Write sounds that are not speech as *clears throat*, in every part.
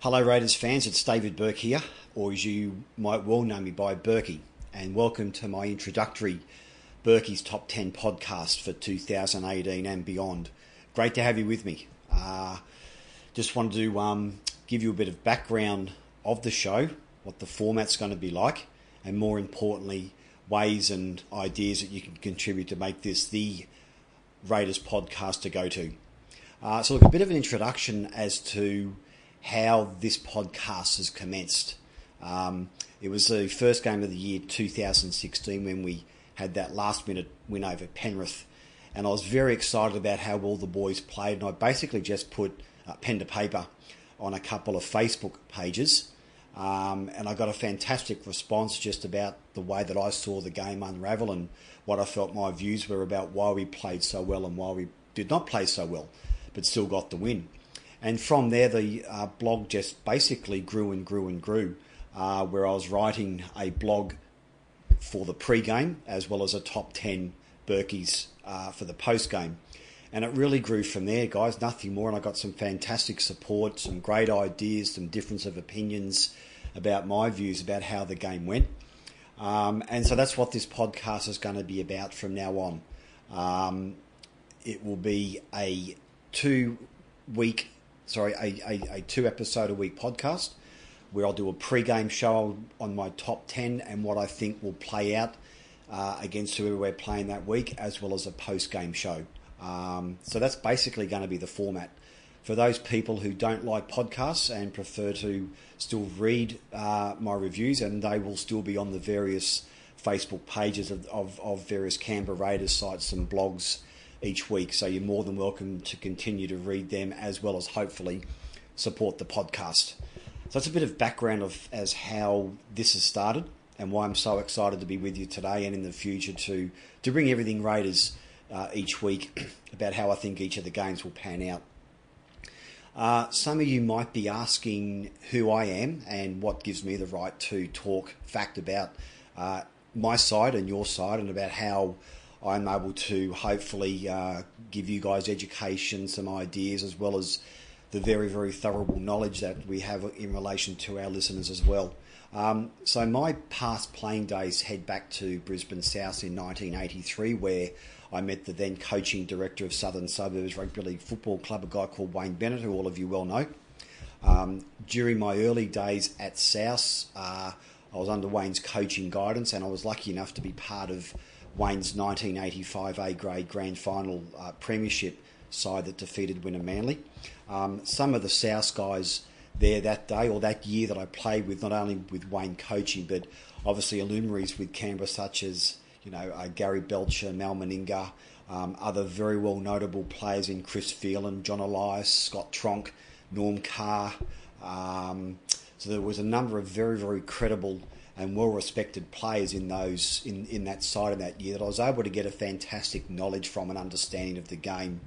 Hello, Raiders fans. It's David Bourke here, or as you might well know me by Bourkey, and welcome to my introductory Bourkey's Top 10 podcast for 2018 and beyond. Great to have you with me. Uh, just wanted to um, give you a bit of background of the show, what the format's going to be like, and more importantly, ways and ideas that you can contribute to make this the Raiders podcast to go to. Uh, so, look, a bit of an introduction as to how this podcast has commenced. Um, it was the first game of the year 2016 when we had that last minute win over Penrith, and I was very excited about how well the boys played. And I basically just put pen to paper on a couple of Facebook pages, um, and I got a fantastic response just about the way that I saw the game unravel and what I felt my views were about why we played so well and why we did not play so well, but still got the win. And from there, the uh, blog just basically grew and grew and grew, uh, where I was writing a blog for the pre-game as well as a top 10 Bourkeys uh, for the post-game. And it really grew from there, guys, nothing more. And I got some fantastic support, some great ideas, some difference of opinions about my views about how the game went. Um, and so that's what this podcast is going to be about from now on. Um, it will be a two week sorry, a, a, a two episode a week podcast where I'll do a pre-game show on my top 10 and what I think will play out uh, against whoever we're playing that week, as well as a post-game show. Um, so that's basically going to be the format. For those people who don't like podcasts and prefer to still read uh, my reviews, and they will still be on the various Facebook pages of, of, of various Canberra Raiders sites and blogs each week. So you're more than welcome to continue to read them as well as hopefully support the podcast. So that's a bit of background of as how this has started and why I'm so excited to be with you today and in the future to to bring everything Raiders uh, each week *clears throat* about how I think each of the games will pan out. Uh, some of you might be asking who I am and what gives me the right to talk fact about uh, my side and your side and about how I'm able to hopefully uh, give you guys education, some ideas, as well as the very, very thorough knowledge that we have in relation to our listeners as well. Um, so my past playing days head back to Brisbane South in 1983, where I met the then coaching director of Southern Suburbs Rugby League Football Club, a guy called Wayne Bennett, who all of you well know. Um, during my early days at South, uh, I was under Wayne's coaching guidance, and I was lucky enough to be part of Wayne's 1985 A grade grand final uh, premiership side that defeated Wynnum Manly. Um, some of the South guys there that day or that year that I played with, not only with Wayne coaching, but obviously luminaries with Canberra, such as you know uh, Gary Belcher, Mal Meninga, um, other very well notable players in Chris Phelan, John Elias, Scott Tronc, Norm Carr. Um, so there was a number of very very credible and well respected players in those in, in that side of that year that I was able to get a fantastic knowledge from and understanding of the game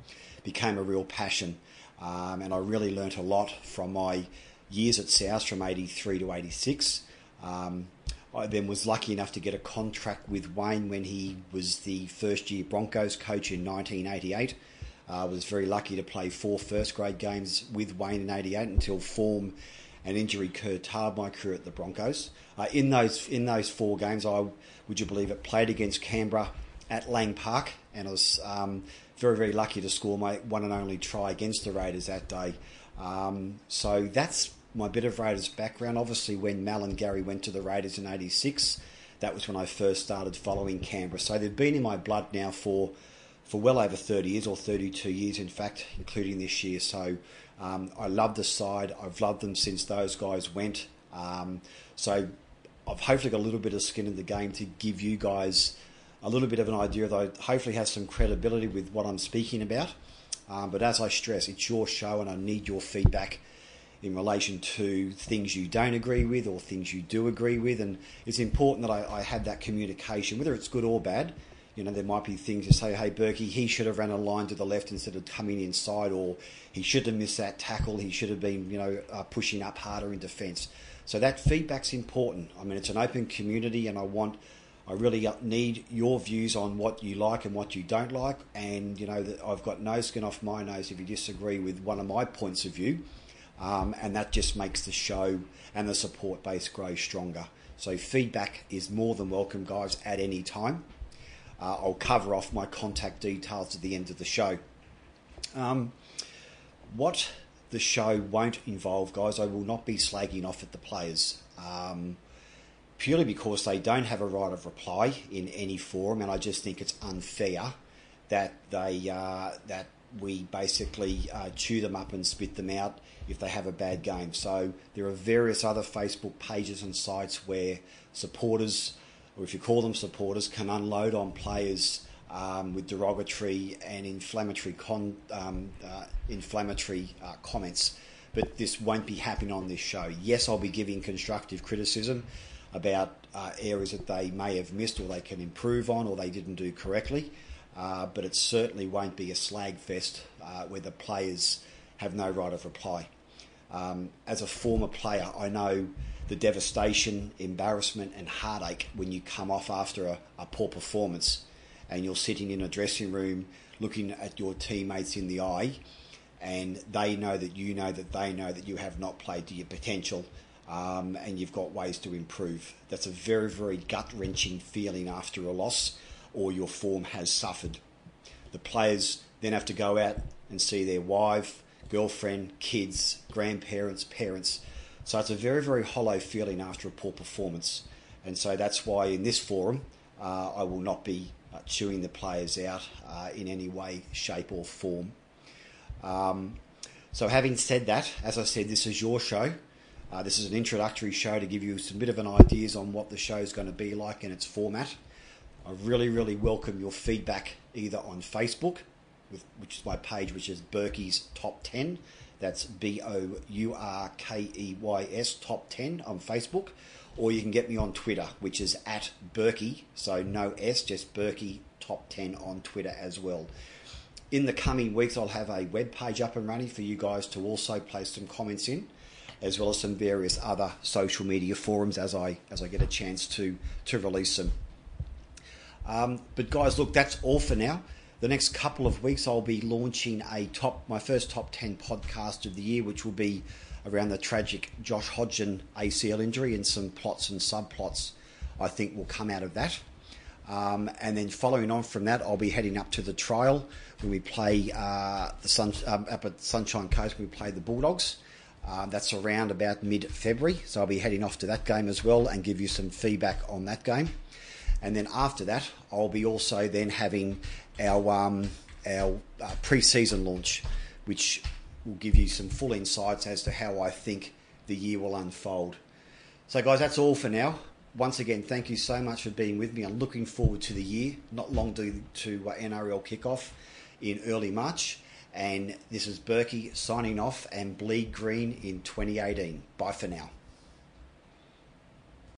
became a real passion. Um, and I really learnt a lot from my years at South from 83 to 86 um, I then was lucky enough to get a contract with Wayne when he was the first year Broncos coach in 1988 I uh, was very lucky to play four first grade games with Wayne in 88 until form and injury curtailed my career at the Broncos. Uh, in those in those four games, I would you believe it played against Canberra at Lang Park, and I was um, very very lucky to score my one and only try against the Raiders that day. Um, so that's my bit of Raiders background. Obviously, when Mal and Gary went to the Raiders in '86, that was when I first started following Canberra. So they've been in my blood now for for well over 30 years or 32 years, in fact, including this year. So um, I love the side. I've loved them since those guys went. Um, so I've hopefully got a little bit of skin in the game to give you guys a little bit of an idea, though hopefully has some credibility with what I'm speaking about. Um, but as I stress, it's your show and I need your feedback in relation to things you don't agree with or things you do agree with. And it's important that I, I have that communication, whether it's good or bad. You know, there might be things you say, hey, Bourkey, he should have ran a line to the left instead of coming inside, or he should have missed that tackle, he should have been, you know, uh, pushing up harder in defence. So that feedback's important. I mean, it's an open community, and I want, I really need your views on what you like and what you don't like. And, you know, I've got no skin off my nose if you disagree with one of my points of view. um, and that just makes the show and the support base grow stronger. So feedback is more than welcome, guys, at any time. Uh, I'll cover off my contact details at the end of the show. Um, what the show won't involve, guys, I will not be slagging off at the players. Um, purely because they don't have a right of reply in any form, and I just think it's unfair that they uh, that we basically uh, chew them up and spit them out if they have a bad game. So there are various other Facebook pages and sites where supporters, or if you call them supporters, can unload on players um, with derogatory and inflammatory con, um, uh, inflammatory uh, comments. But this won't be happening on this show. Yes, I'll be giving constructive criticism about uh, areas that they may have missed or they can improve on or they didn't do correctly. Uh, but it certainly won't be a slag fest uh, where the players have no right of reply. Um, as a former player, I know the devastation, embarrassment, and heartache when you come off after a, a poor performance and you're sitting in a dressing room looking at your teammates in the eye and they know that you know that they know that you have not played to your potential um, and you've got ways to improve. That's a very, very gut wrenching feeling after a loss or your form has suffered. The players then have to go out and see their wife, girlfriend, kids, grandparents, parents. So it's a very, very hollow feeling after a poor performance. And so that's why in this forum, uh, I will not be uh, chewing the players out uh, in any way, shape, or form. Um, so, having said that, as I said, this is your show. Uh, this is an introductory show to give you some bit of an ideas on what the show is going to be like and its format. I really, really welcome your feedback either on Facebook, with, which is my page, which is Bourkey's Top 10. That's B O U R K E Y S Top 10 on Facebook. Or you can get me on Twitter, which is at Bourkey, so no S, just Bourkey Top 10 on Twitter as well. In the coming weeks, I'll have a web page up and running for you guys to also place some comments in, as well as some various other social media forums as I as I get a chance to to release them. Um, but guys, look, that's all for now. The next couple of weeks, I'll be launching a top, my first top ten podcast of the year, which will be around the tragic Josh Hodgson ACL injury and some plots and subplots. I think will come out of that. Um, and then following on from that, I'll be heading up to the trial when we play uh, the sun, um, up at Sunshine Coast. We play the Bulldogs. Uh, that's around about mid February, so I'll be heading off to that game as well and give you some feedback on that game. And then after that, I'll be also then having our um, our uh, pre-season launch, which will give you some full insights as to how I think the year will unfold. So, guys, that's all for now. Once again, thank you so much for being with me. I'm looking forward to the year. Not long to, to uh, NRL kickoff in early March. And this is Bourkey signing off and bleed green in 2018. Bye for now.